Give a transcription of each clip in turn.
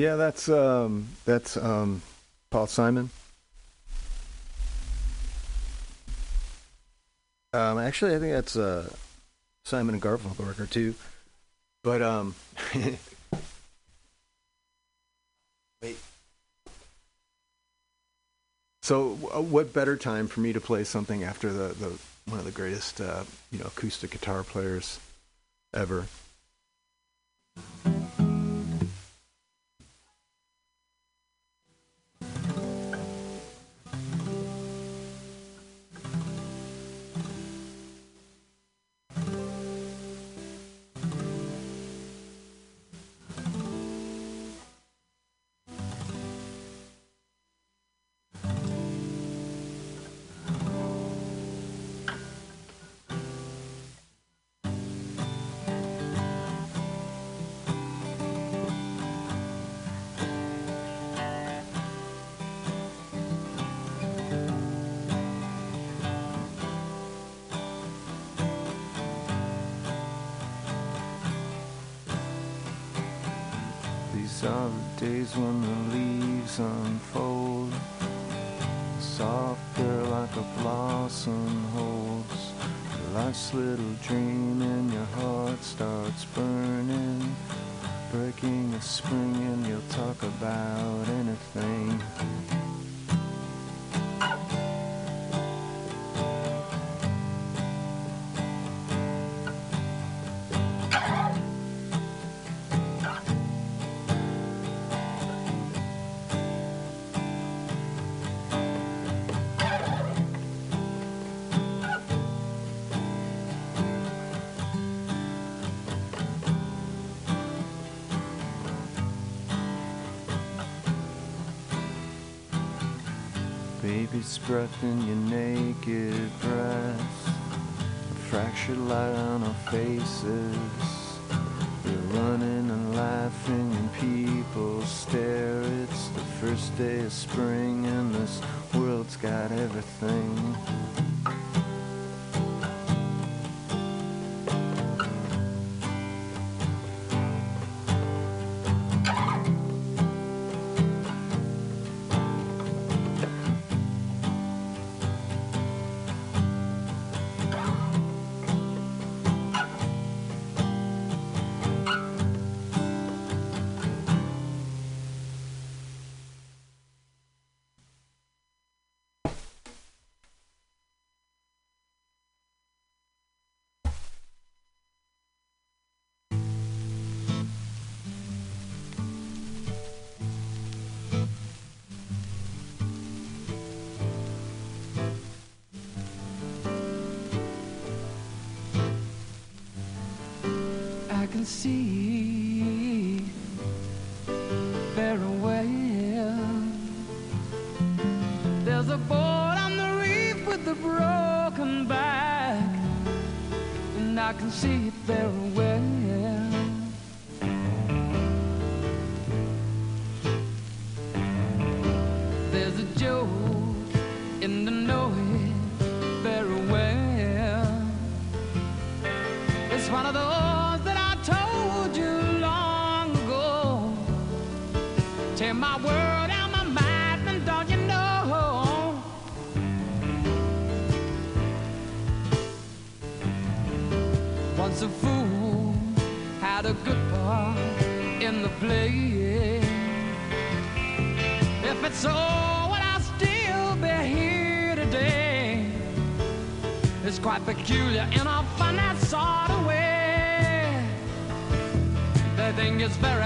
Yeah, that's um, that's um, Paul Simon. Um, actually, I think that's uh, Simon and Garfunkel record too. But um, wait. So, uh, what better time for me to play something after the, the one of the greatest uh, you know acoustic guitar players ever? Breath in your naked breast. A fractured light on our faces. We're running and laughing and people stare. It's the first day of spring and this world's got everything. Quite peculiar in a funny sort of way. They think it's very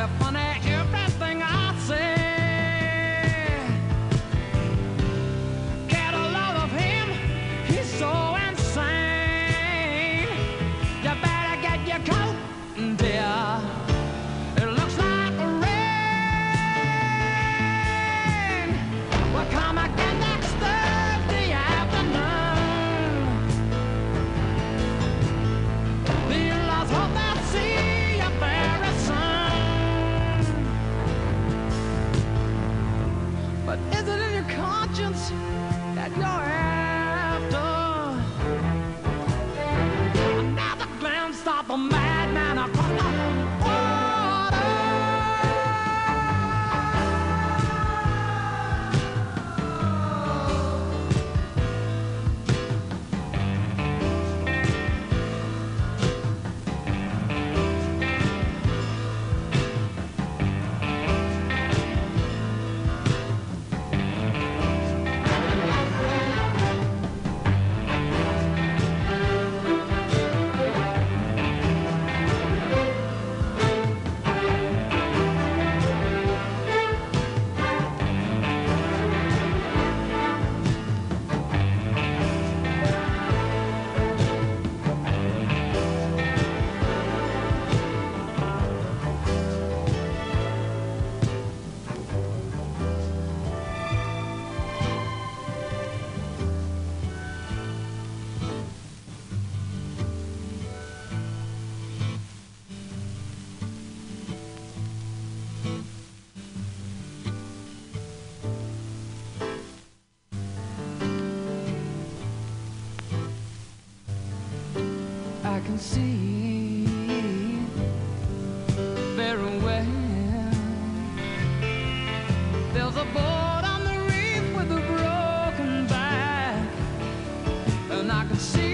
see. There's a on the reef with a broken back, and I can see.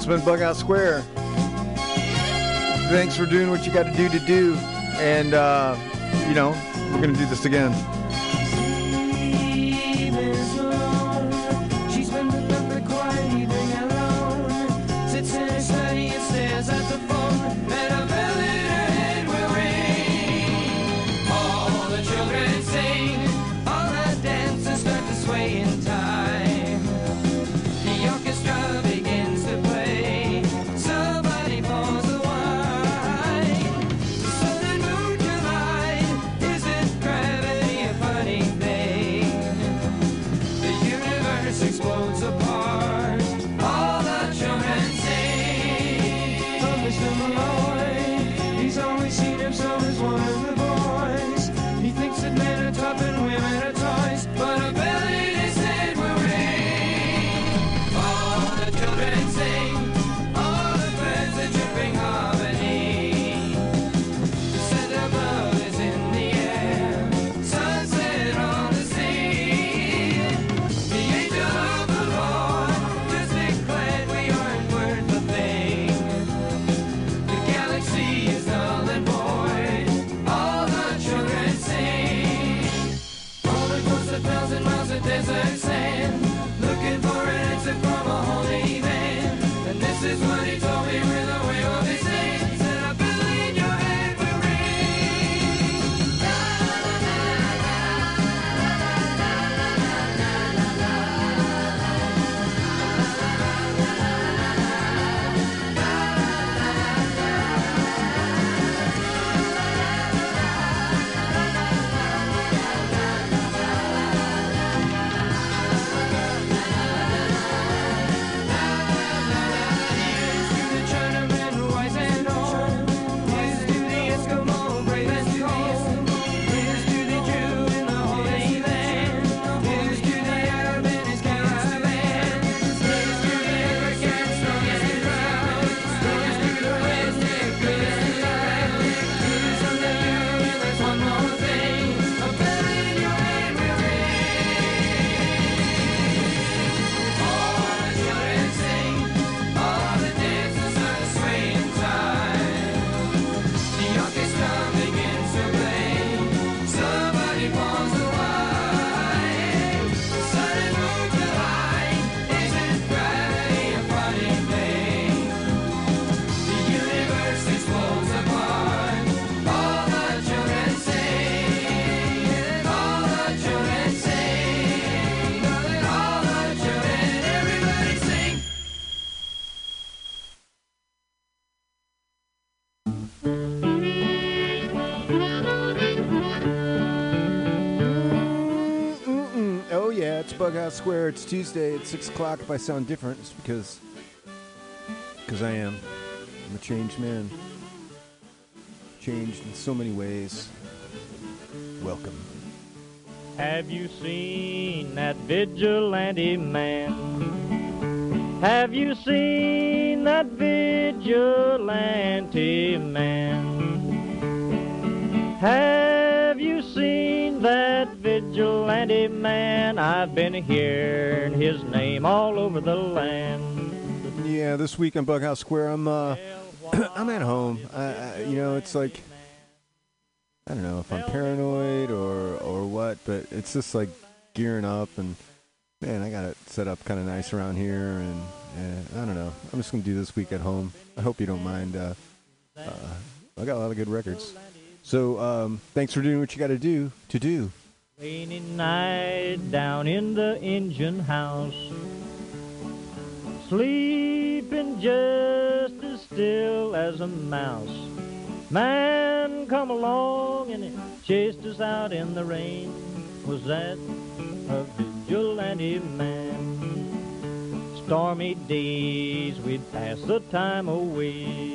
It's been Bughouse Square. Thanks for doing what you got to do to do. And, uh, you know, we're going to do this again. Square. It's Tuesday at six o'clock. If I sound different, it's because because I am. I'm a changed man. Changed in so many ways. Welcome. Have you seen that vigilante man? Have you seen that vigilante man? Have seen that vigilante man. I've been hearing his name all over the land. Yeah, this week on Bughouse Square, I'm uh, I'm at home. I, I, you know, it's like I don't know if I'm paranoid or or what, but it's just like gearing up and man, I got it set up kind of nice around here, and, and, I don't know. I'm just gonna do this week at home. I hope you don't mind. Uh, uh, I got a lot of good records. So um, thanks for doing what you got to do to do. Rainy night down in the engine house, sleeping just as still as a mouse. Man come along and chased us out in the rain. Was that a vigilante man? Stormy days we'd pass the time away,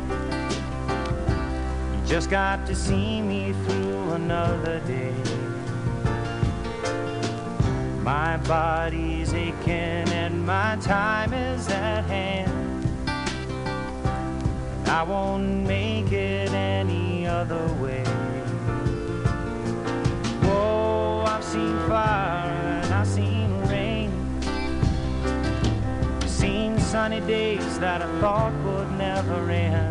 Just got to see me through another day. My body's aching and my time is at hand. I won't make it any other way. Whoa, I've seen fire and I've seen rain. Seen sunny days that I thought would never end.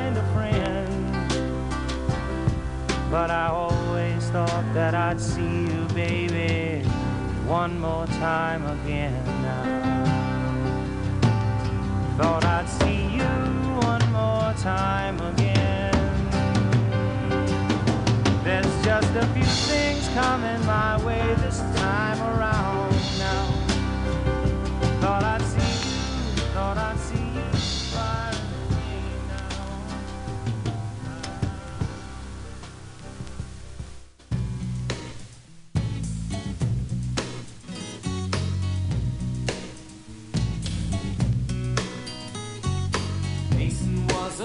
But I always thought that I'd see you, baby, one more time again now. Thought I'd see you one more time again. There's just a few things coming my way this time around now. Thought I'd see you, thought I'd see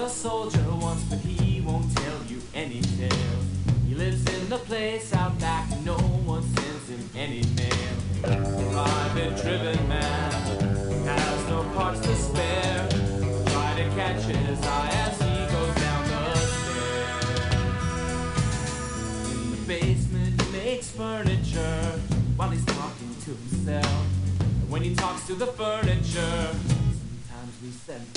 a soldier once, but he won't tell you any tales. He lives in the place out back, and no one sends him any mail. Private driven man, has no parts to spare. Try to catch his eye as he goes down the stairs. In the basement, he makes furniture while he's talking to himself. And when he talks to the furniture, sometimes we send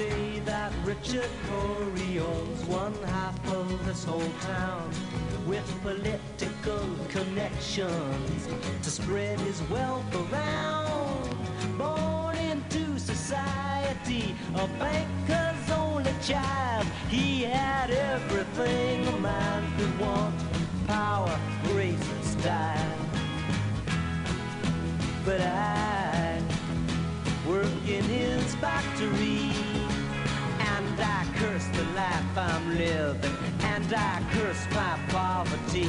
say that Richard Cory owns one half of this whole town with political connections to spread his wealth around. Born into society, a banker's only child, he had everything a man could want power, grace, and style. But I work in his factory. Life I'm living. And I curse my poverty.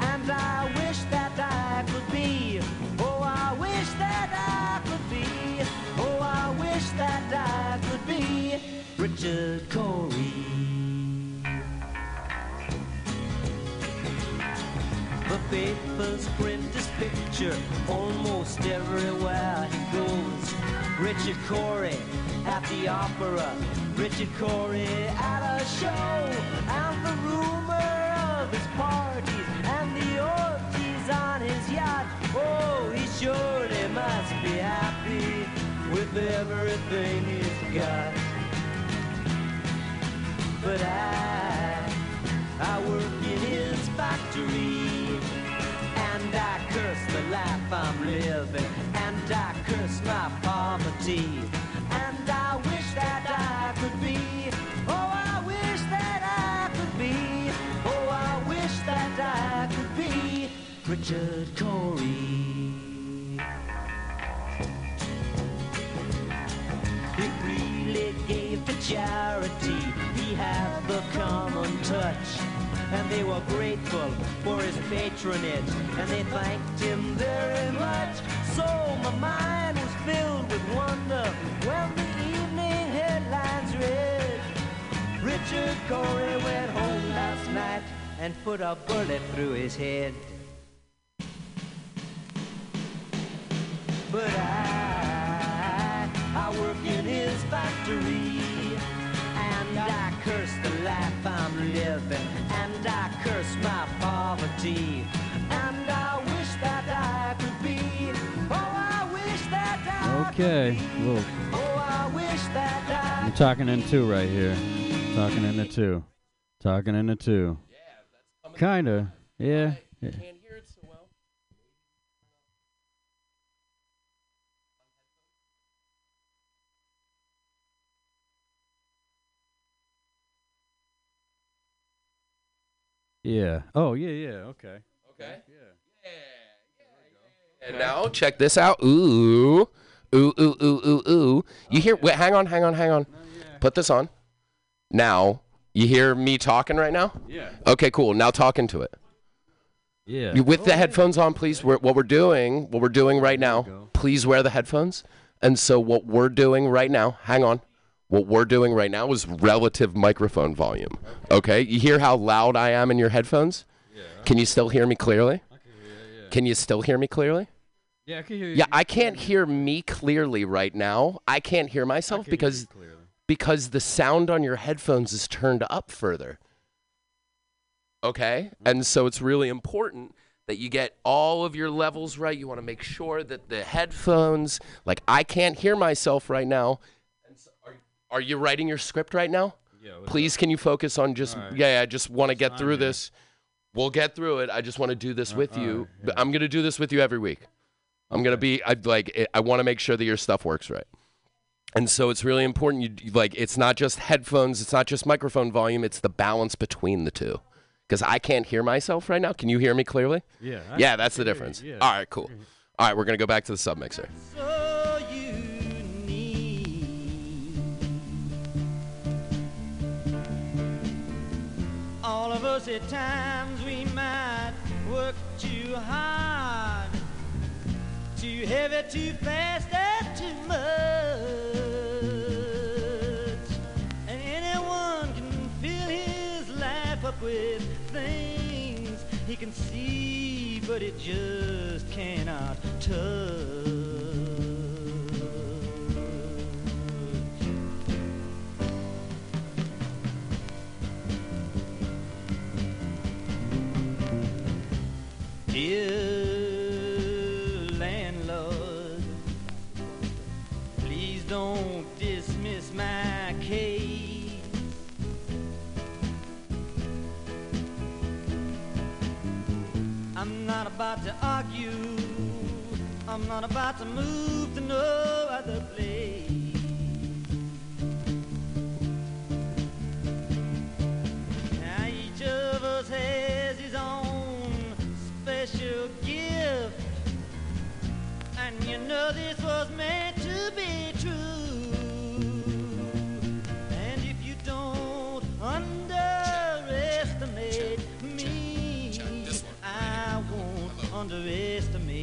And I wish that I could be. Oh, I wish that I could be. Oh, I wish that I could be Richard Cory. The papers print his picture almost everywhere he goes. Richard Cory at the opera, Richard Cory at a show, and the rumor of his parties and the orgies on his yacht. Oh, he surely must be happy with everything he's got. But I, I work in his factory. And I curse the life I'm living. And I curse my poverty. Richard Cory. He really gave to charity. He had the common touch. And they were grateful for his patronage. And they thanked him very much. So my mind was filled with wonder when the evening headlines read. Richard Cory went home last night and put a bullet through his head. But I, I work in his factory. And I curse the life I'm living. And I curse my poverty. And I wish that I could be. Oh, I wish that I Okay, well, Oh, I wish that I I'm talking in two right here. Talking in the two. Talking in the two. Kinda. Yeah. yeah. Yeah. Oh yeah, yeah. Okay. Okay. Yeah. And now check this out. Ooh, ooh, ooh, ooh, ooh, ooh. You hear? Wait, hang on, hang on, hang on. Put this on. Now you hear me talking right now? Yeah. Okay, cool. Now talk into it. Yeah. You- With the headphones on, please. We're, what we're doing, what we're doing right now, go. please wear the headphones. And so, what we're doing right now, hang on. What we're doing right now is relative microphone volume. Okay. You hear how loud I am in your headphones? Yeah. Can you still hear me clearly? I Can you still hear me clearly? Yeah, I can hear you. Yeah, I can't hear me clearly right now. I can't hear myself because because the sound on your headphones is turned up further. Okay? And so it's really important that you get all of your levels right. You want to make sure that the headphones, like I can't hear myself right now. And so are, are you writing your script right now? Yeah. what's Please, can you focus on just, All right. yeah, I just want to get I'm through here. this. We'll get through it. I just want to do this Uh, with all you. right, yeah. I'm going to do this with you every week. I'm gonna be I like I want to make sure that your stuff works right. And so it's really important you you- like it's not just headphones, it's not just microphone volume, it's the balance between the two. Cuz I can't hear myself right now. Can you hear me clearly? Yeah. I Yeah, that's the hear you, difference. yeah. All right, cool. All right, we're going to go back to the submixer. So At times we might work too hard, too heavy, too fast, and too much. And anyone can fill his life up with things he can see, but it just cannot touch. Dear landlord, please don't dismiss my case. I'm not about to argue. I'm not about to move to no other place. You know this was meant to be true. And if you don't underestimate me, I won't underestimate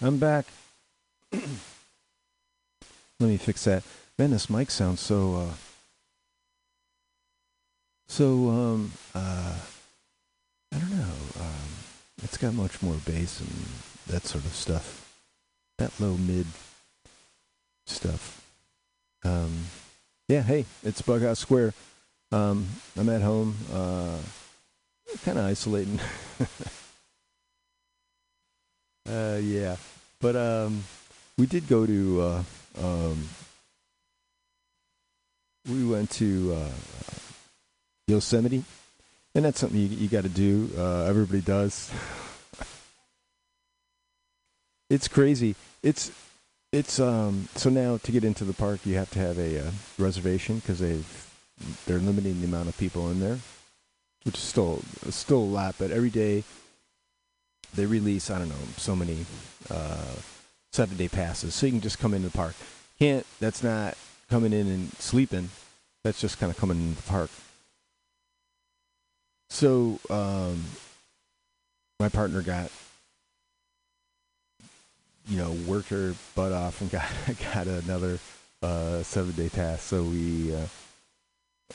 I'm back. Let me fix that. Man, this mic sounds so uh so um uh I don't know. Um it's got much more bass and that sort of stuff. That low mid stuff. Um yeah, hey, it's Bughouse Square. Um I'm at home, uh kinda isolating. Uh, yeah, but um, we did go to uh, um, we went to uh, Yosemite, and that's something you you got to do. Uh, everybody does. it's crazy. It's it's um so now to get into the park you have to have a uh, reservation because they've they're limiting the amount of people in there, which is still still a lot. But every day they release I don't know so many uh, seven day passes, so you can just come into the park. Can't that's not coming in and sleeping. That's just kind of coming into the park. So um, my partner got you know worked her butt off and got got another uh, seven day pass. So we uh,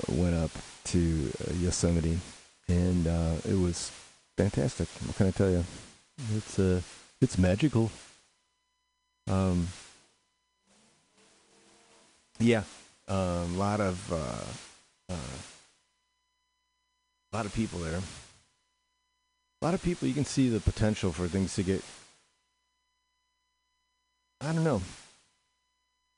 went up to uh, Yosemite, and uh, it was fantastic. What can I tell you? It's uh, it's magical. Um, yeah, a um, lot of uh, uh, lot of people there. A lot of people. You can see the potential for things to get. I don't know.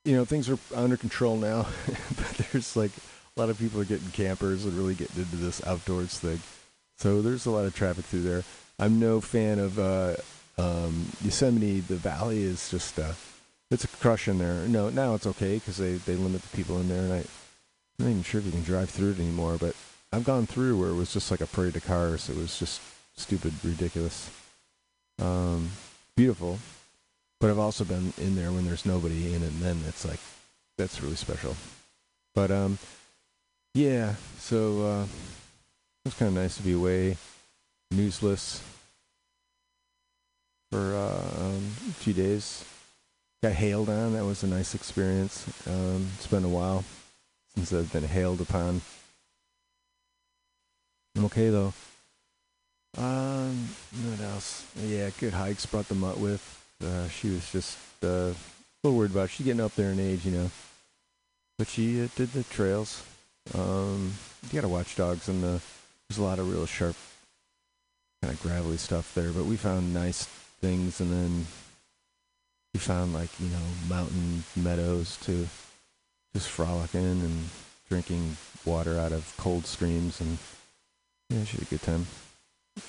You know, things are under control now, but there's like a lot of people are getting campers and really getting into this outdoors thing. So there's a lot of traffic through there. I'm no fan of uh, um, Yosemite. The valley is just uh, it's a crush in there. No, now it's okay because they they limit the people in there, and I, I'm not even sure if you can drive through it anymore. But I've gone through where it was just like a parade of cars. It was just stupid, ridiculous. Um, beautiful, but I've also been in there when there's nobody in and then it's like that's really special. But um, yeah. So uh, it's kind of nice to be away, newsless for uh, um, a few days. Got hailed on. That was a nice experience. Um, it's been a while since I've been hailed upon. I'm okay though. Um, what else? Yeah, good hikes. Brought the mutt with. Uh, she was just uh, a little worried about. It. She's getting up there in age, you know. But she uh, did the trails. Um, you got to watch dogs, in the, there's a lot of real sharp, kind of gravelly stuff there. But we found nice things, and then we found like you know mountain meadows to just frolic in and drinking water out of cold streams, and yeah, she had a good time.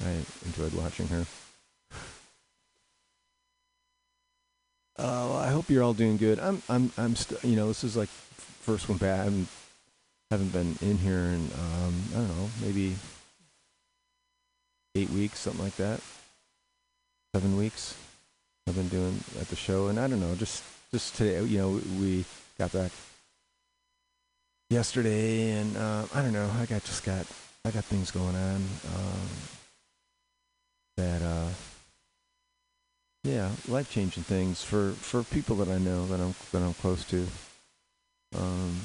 I enjoyed watching her. Uh, well, I hope you're all doing good. I'm, I'm, I'm still, you know, this is like first one back. I haven't, been in here in, um, I don't know, maybe eight weeks, something like that. Seven weeks. I've been doing at the show, and I don't know, just, just today, you know, we got back yesterday, and uh, I don't know, I got just got, I got things going on um, that. Uh, yeah, life changing things for, for people that I know that I'm that I'm close to. Um,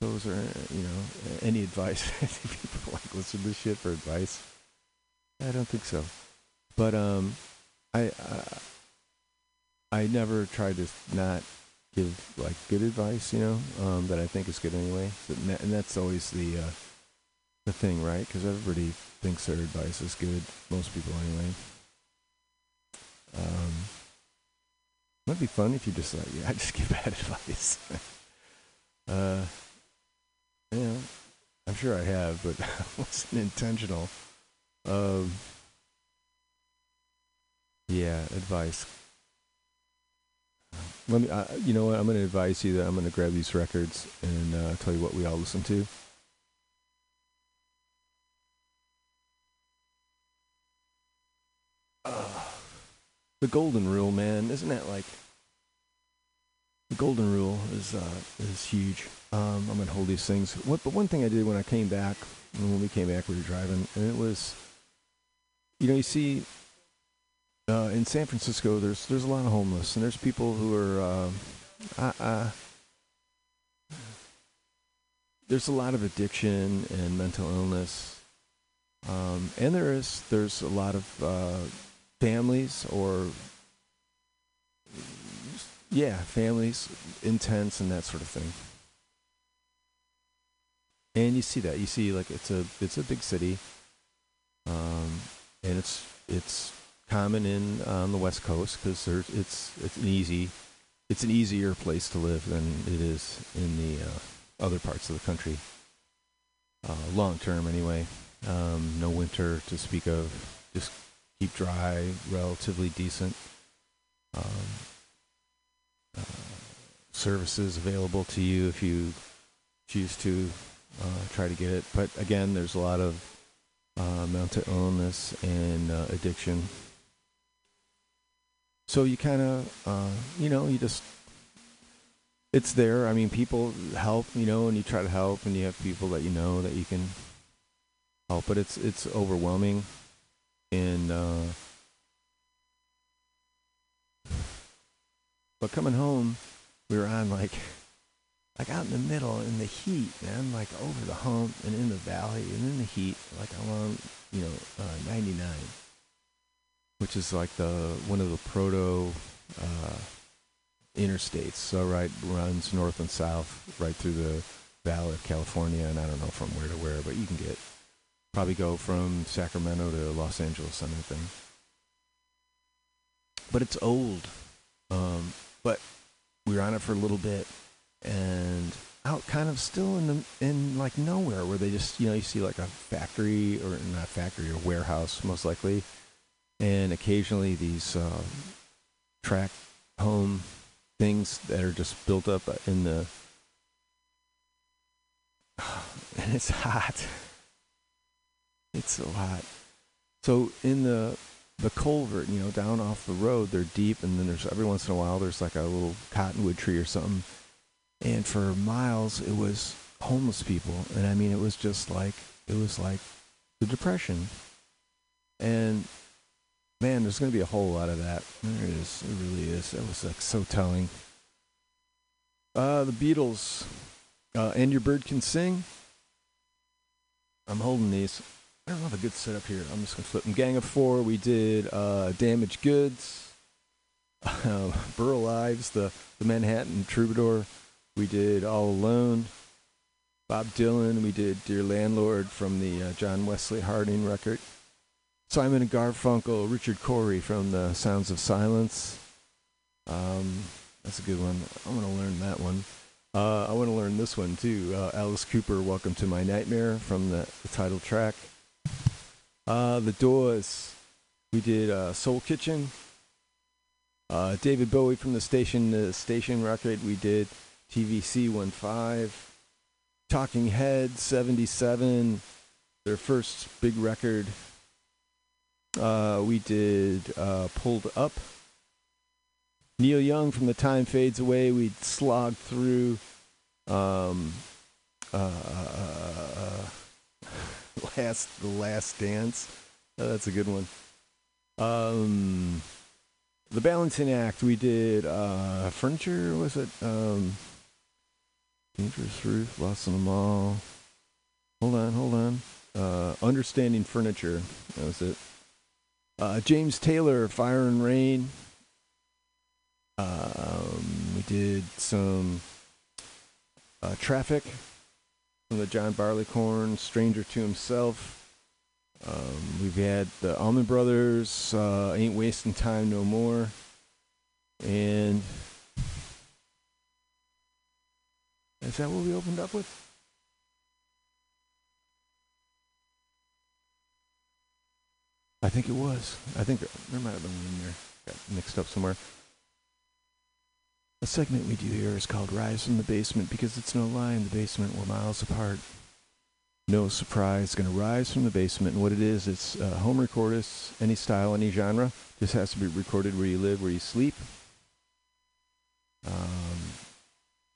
is there you know any advice? people like listen to shit for advice? I don't think so. But um, I uh, I never try to not give like good advice, you know, um, that I think is good anyway. And, that's always the uh, the thing, right? Because everybody thinks their advice is good. Most people anyway. Um, might be fun if you just like, yeah, I just give bad advice. uh, yeah, I'm sure I have, but it wasn't intentional. Um, yeah, advice. Let me. Uh, you know what? I'm going to advise you that I'm going to grab these records and uh, tell you what we all listen to. Uh, the Golden Rule, man, isn't that like? The golden rule is uh, is huge. Um, I'm gonna hold these things. What, but one thing I did when I came back, when we came back, we were driving, and it was, you know, you see uh, in San Francisco, there's there's a lot of homeless, and there's people who are, uh, uh, uh, there's a lot of addiction and mental illness, um, and there is there's a lot of uh, families or yeah, families, intense and that sort of thing. And you see that. You see like it's a it's a big city. Um, and it's it's common in on the West Coast because there's it's it's an easy it's an easier place to live than it is in the uh, other parts of the country. Uh, long term, anyway. Um, no winter to speak of. Just keep dry, relatively decent. Um, uh, services available to you if you choose to uh, try to get it. But again, there's a lot of uh, mental illness and uh, addiction. So you kind of, uh, you know, you just, it's there. I mean, people help, you know, and you try to help, and you have people that you know that you can help, but it's it's overwhelming, and but coming home, we were on like like out in the middle in the heat, man, like over the hump and in the valley and in the heat, like along, you know, uh, 99, which is like the one of the proto uh, interstates. So right runs north and south right through the Valley of California, and I don't know from where to where, but you can get probably go from Sacramento to Los Angeles on that. But it's old. Um, but we were on it for a little bit and out kind of still in the in like nowhere where they just you know you see like a factory or not factory or warehouse most likely and occasionally these uh, track home things that are just built up in the and it's hot. It's so hot so in the the culvert, you know, down off the road, they're deep, and then there's every once in a while there's like a little cottonwood tree or something. And for miles, it was homeless people, and I mean, it was just like it was like the depression. And man, there's going to be a whole lot of that. There is, it really is. It was like so telling. Uh, the Beatles, uh, and your bird can sing. I'm holding these. I don't have a good setup here. I'm just gonna flip them. Gang of Four. We did uh, Damaged Goods, uh, Burl Ives, the the Manhattan Troubadour. We did All Alone. Bob Dylan. We did Dear Landlord from the uh, John Wesley Harding record. Simon and Garfunkel. Richard Cory from the Sounds of Silence. Um, that's a good one. I'm gonna learn that one. Uh, I want to learn this one too. Uh, Alice Cooper, "Welcome to My Nightmare" from the, the title track. Uh, the Doors. We did uh, Soul Kitchen. Uh, David Bowie from the station, station record. We did TVC 15. Talking Heads 77. Their first big record. Uh, we did uh, Pulled Up. Neil Young from The Time Fades Away. We slogged through. Um, uh, last the last dance. Uh, that's a good one. Um the balancing act we did uh furniture was it um dangerous roof lost in the mall. Hold on hold on. Uh understanding furniture that was it. Uh james taylor fire and rain. Um we did some uh traffic from the John Barleycorn, Stranger to Himself. Um, we've had the Allman Brothers, uh, Ain't Wasting Time No More. And is that what we opened up with? I think it was. I think there might have been one in there. Got mixed up somewhere. A segment we do here is called Rise from the Basement because it's no lie in the basement we're miles apart. no surprise, going to rise from the basement. And what it is, it's uh, home recordist, any style, any genre. Just has to be recorded where you live, where you sleep. Um,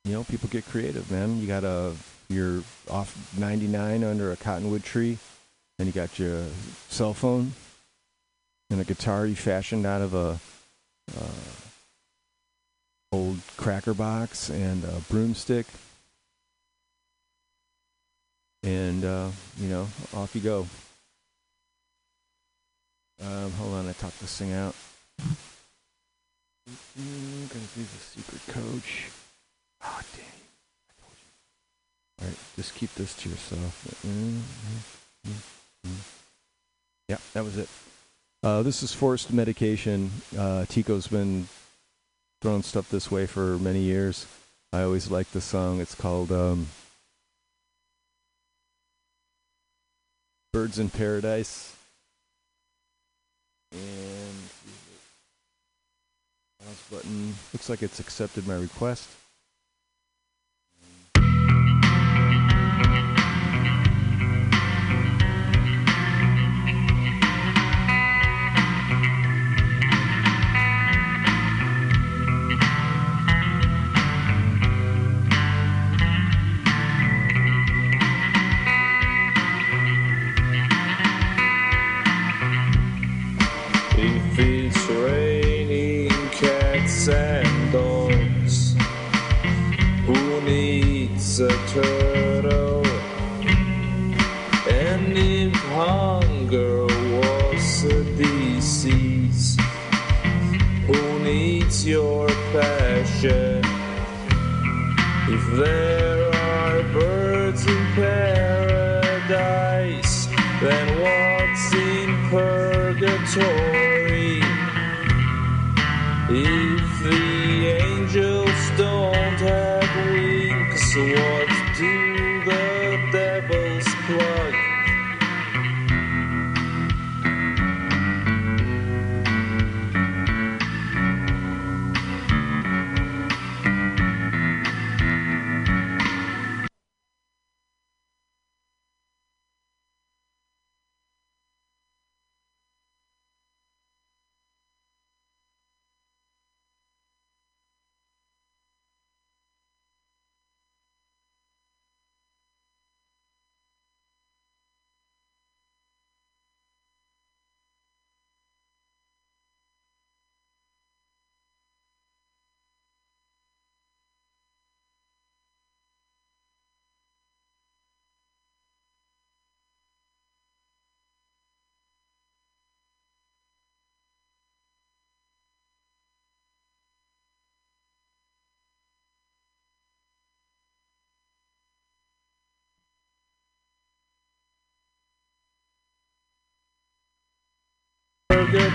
you know, people get creative, man. You got a you're off 99 under a cottonwood tree, and you got your cell phone and a guitar you fashioned out of a uh, old cracker box and a broomstick, and uh, you know, off you go. Um, hold on, I talked this thing out. Mm, gonna do the secret coach. Oh, dang. I told you. All right, just keep this to yourself. Mm, mm, mm, mm. Yeah, that was it. Uh, this is forced medication. Uh, Tico's been throwing stuff this way for many years. I always liked the song. It's called um, Birds in Paradise. And mouse button. Looks like it's accepted my request.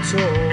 Purgatory.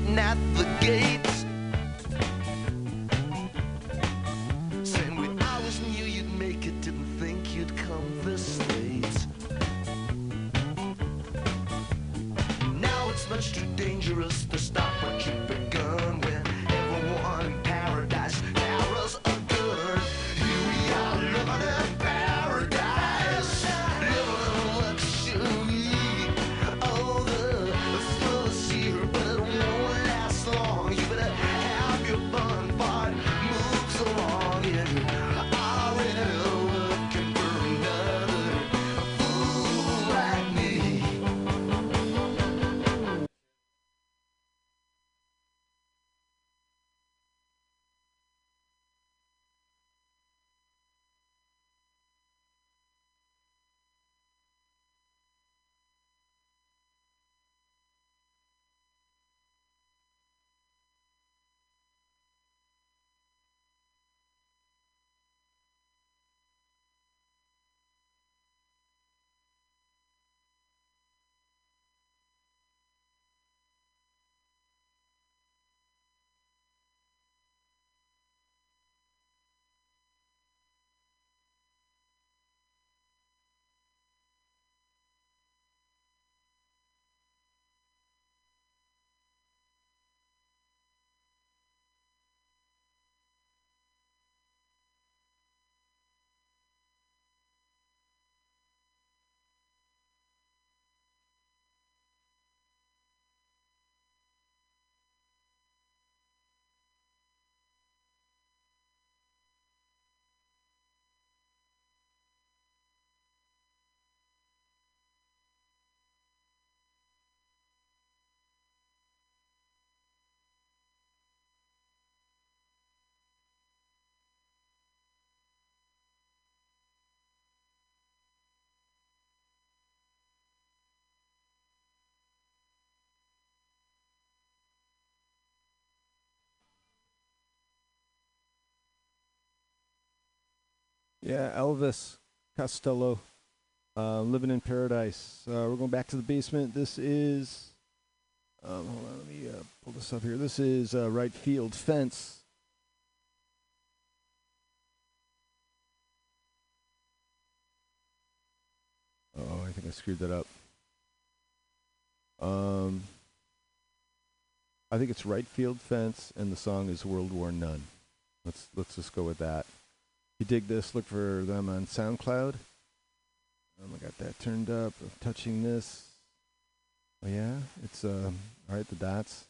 Waiting at the Yeah, Elvis Costello, uh, living in paradise. Uh, we're going back to the basement. This is, um, hold on, let me uh, pull this up here. This is uh, right field fence. Oh, I think I screwed that up. Um, I think it's right field fence, and the song is World War None. Let's let's just go with that. You dig this, look for them on SoundCloud. Um, I got that turned up. I'm touching this. Oh yeah, it's um, all right. The dots.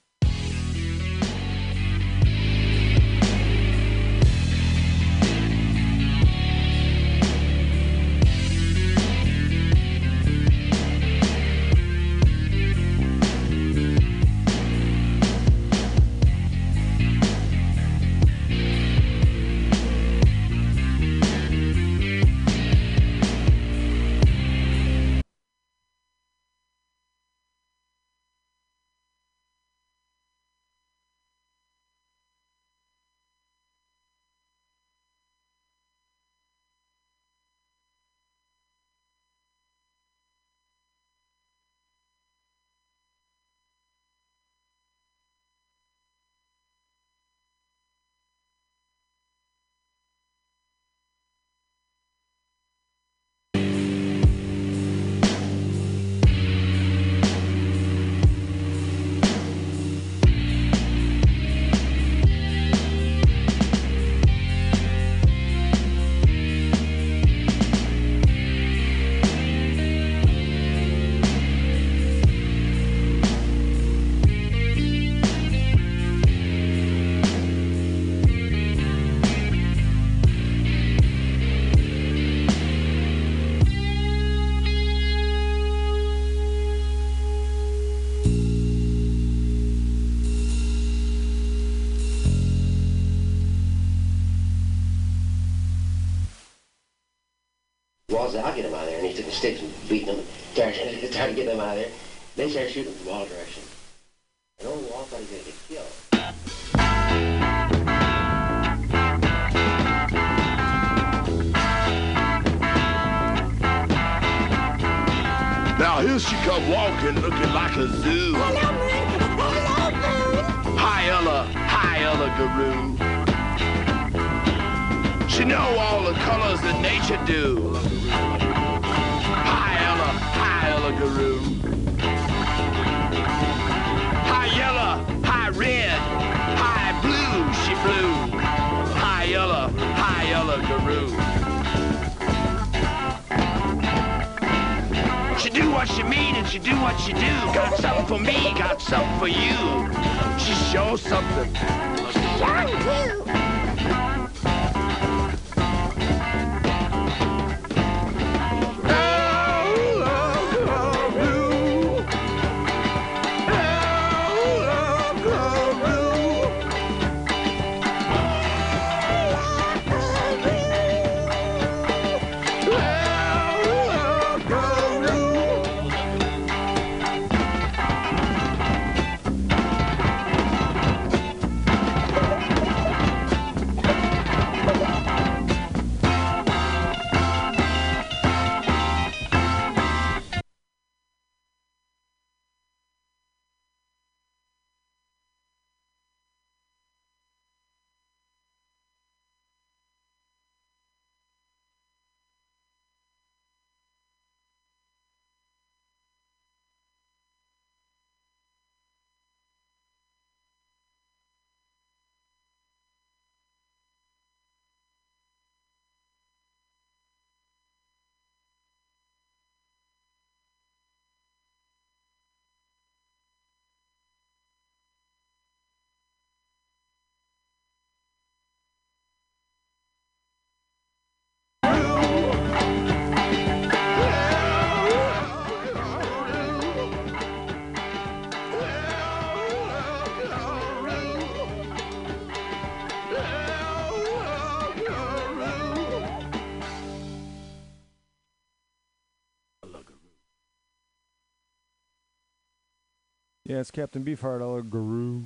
that's Captain Beefheart, our guru.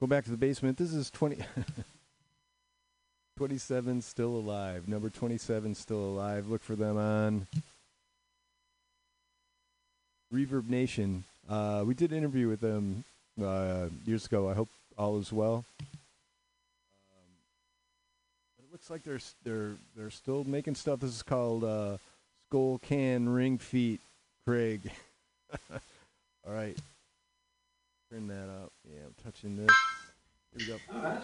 Go back to the basement. This is 20. 27 still alive. Number 27 still alive. Look for them on Reverb Nation. Uh, we did an interview with them uh, years ago. I hope all is well. Um, it looks like they're they're they're still making stuff. This is called uh, Skull Can Ring Feet, Craig. all right. Turn that up. Yeah, I'm touching this. Here we go. Right.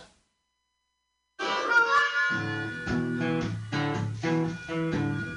Mm-hmm.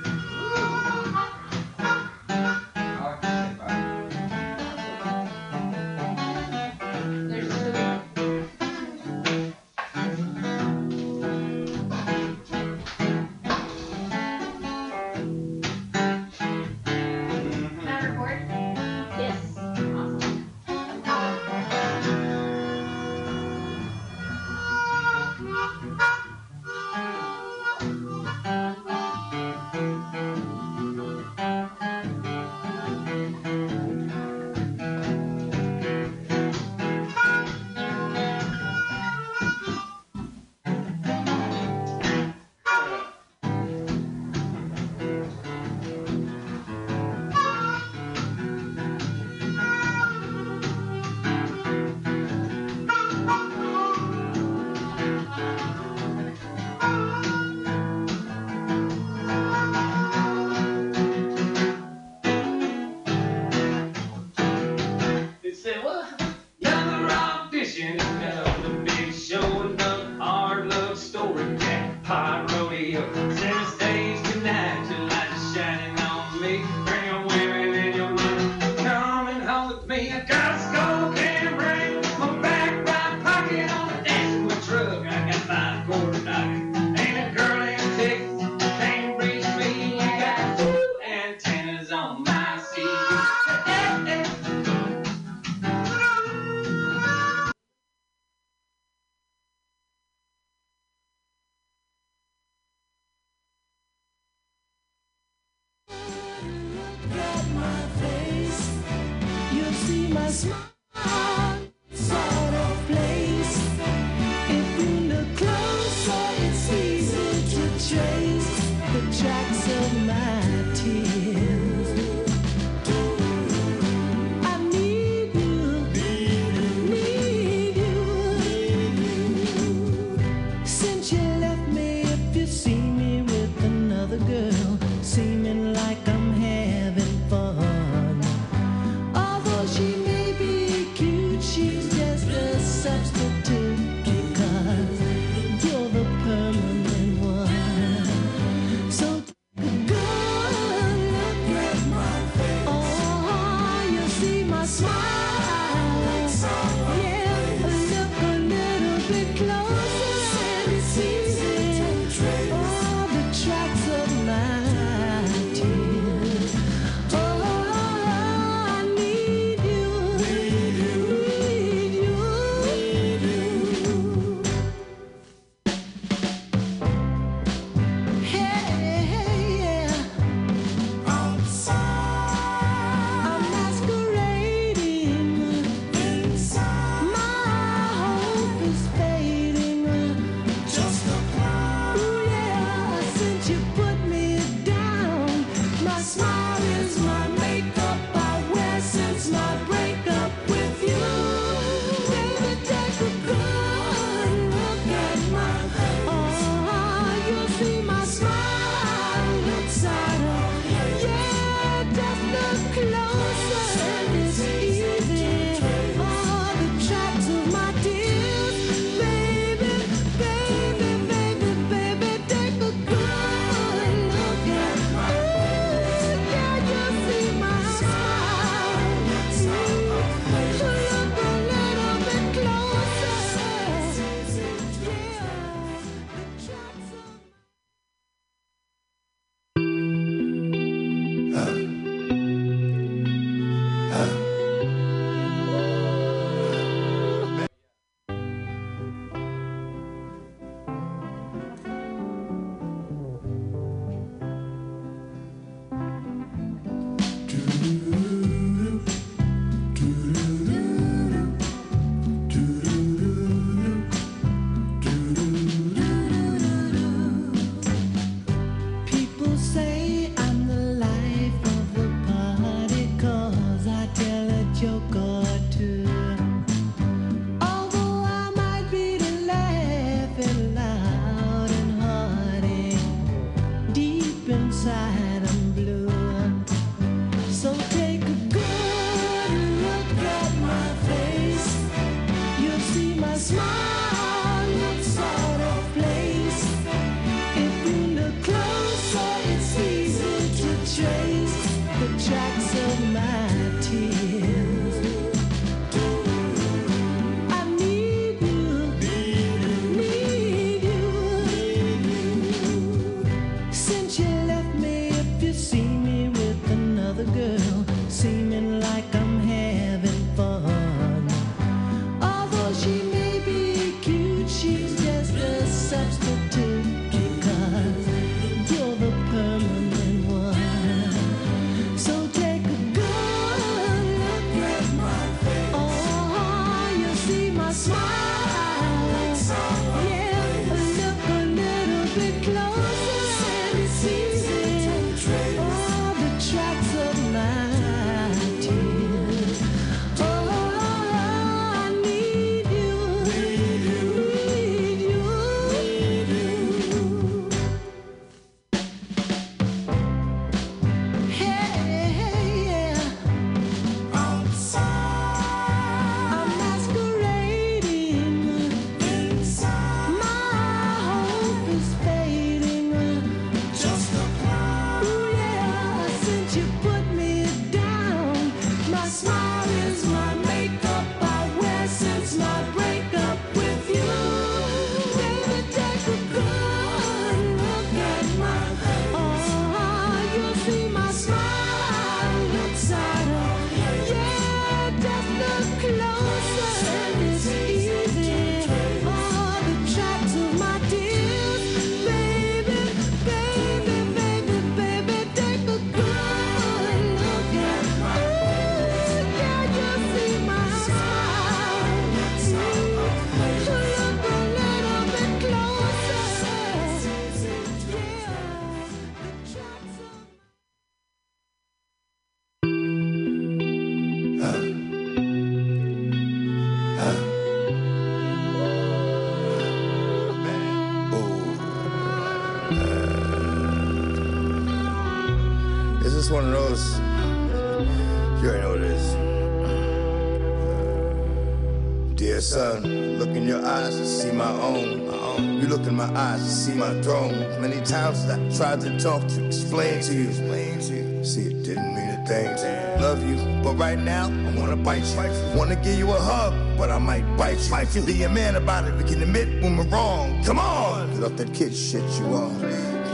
Times I tried to talk to you, explain to you, explain to you. See, it didn't mean a thing to you. Love you, but right now I wanna bite you. Wanna give you a hug, but I might bite you. You. Be a man about it. We can admit when we're wrong. Come on, get off that kid shit you are.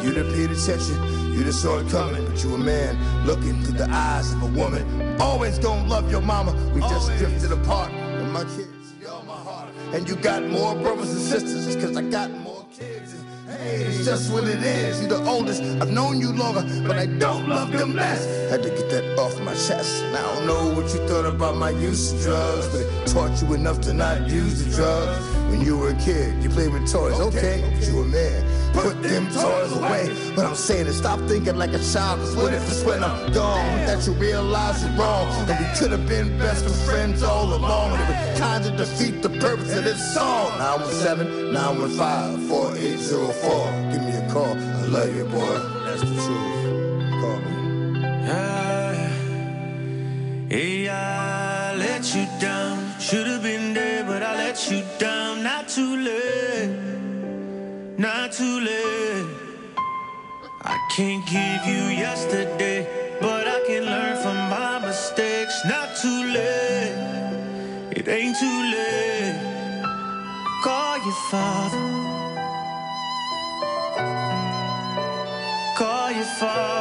You didn't pay attention, you just saw it coming, but you a man looking through the eyes of a woman. Always gonna love your mama. We just drifted apart. And my kids, you're my heart. And you got more brothers and sisters, it's cause I got more kids. And hey, it's just what it is. You're the oldest. I've known you longer, but I don't love them less. Had to get that off my chest. And I don't know what you thought about my use of drugs, but it taught you enough to not use the drugs. When you were a kid, you played with toys, okay, but you a man. Put them toys away. But I'm saying is stop thinking like a child, cause what if it's when I'm gone that you realize you're wrong? And we could have been best of friends all along. Kind of defeat the purpose of this song. 917 915 4804. Give me a call. I love you, boy. That's the truth. Call me. Hey, I let you down. Should have been there, but I let you down. Not too late, not too late. I can't give you yesterday, but I can learn from my mistakes. Not too late, it ain't too late. Call your father. Call your father.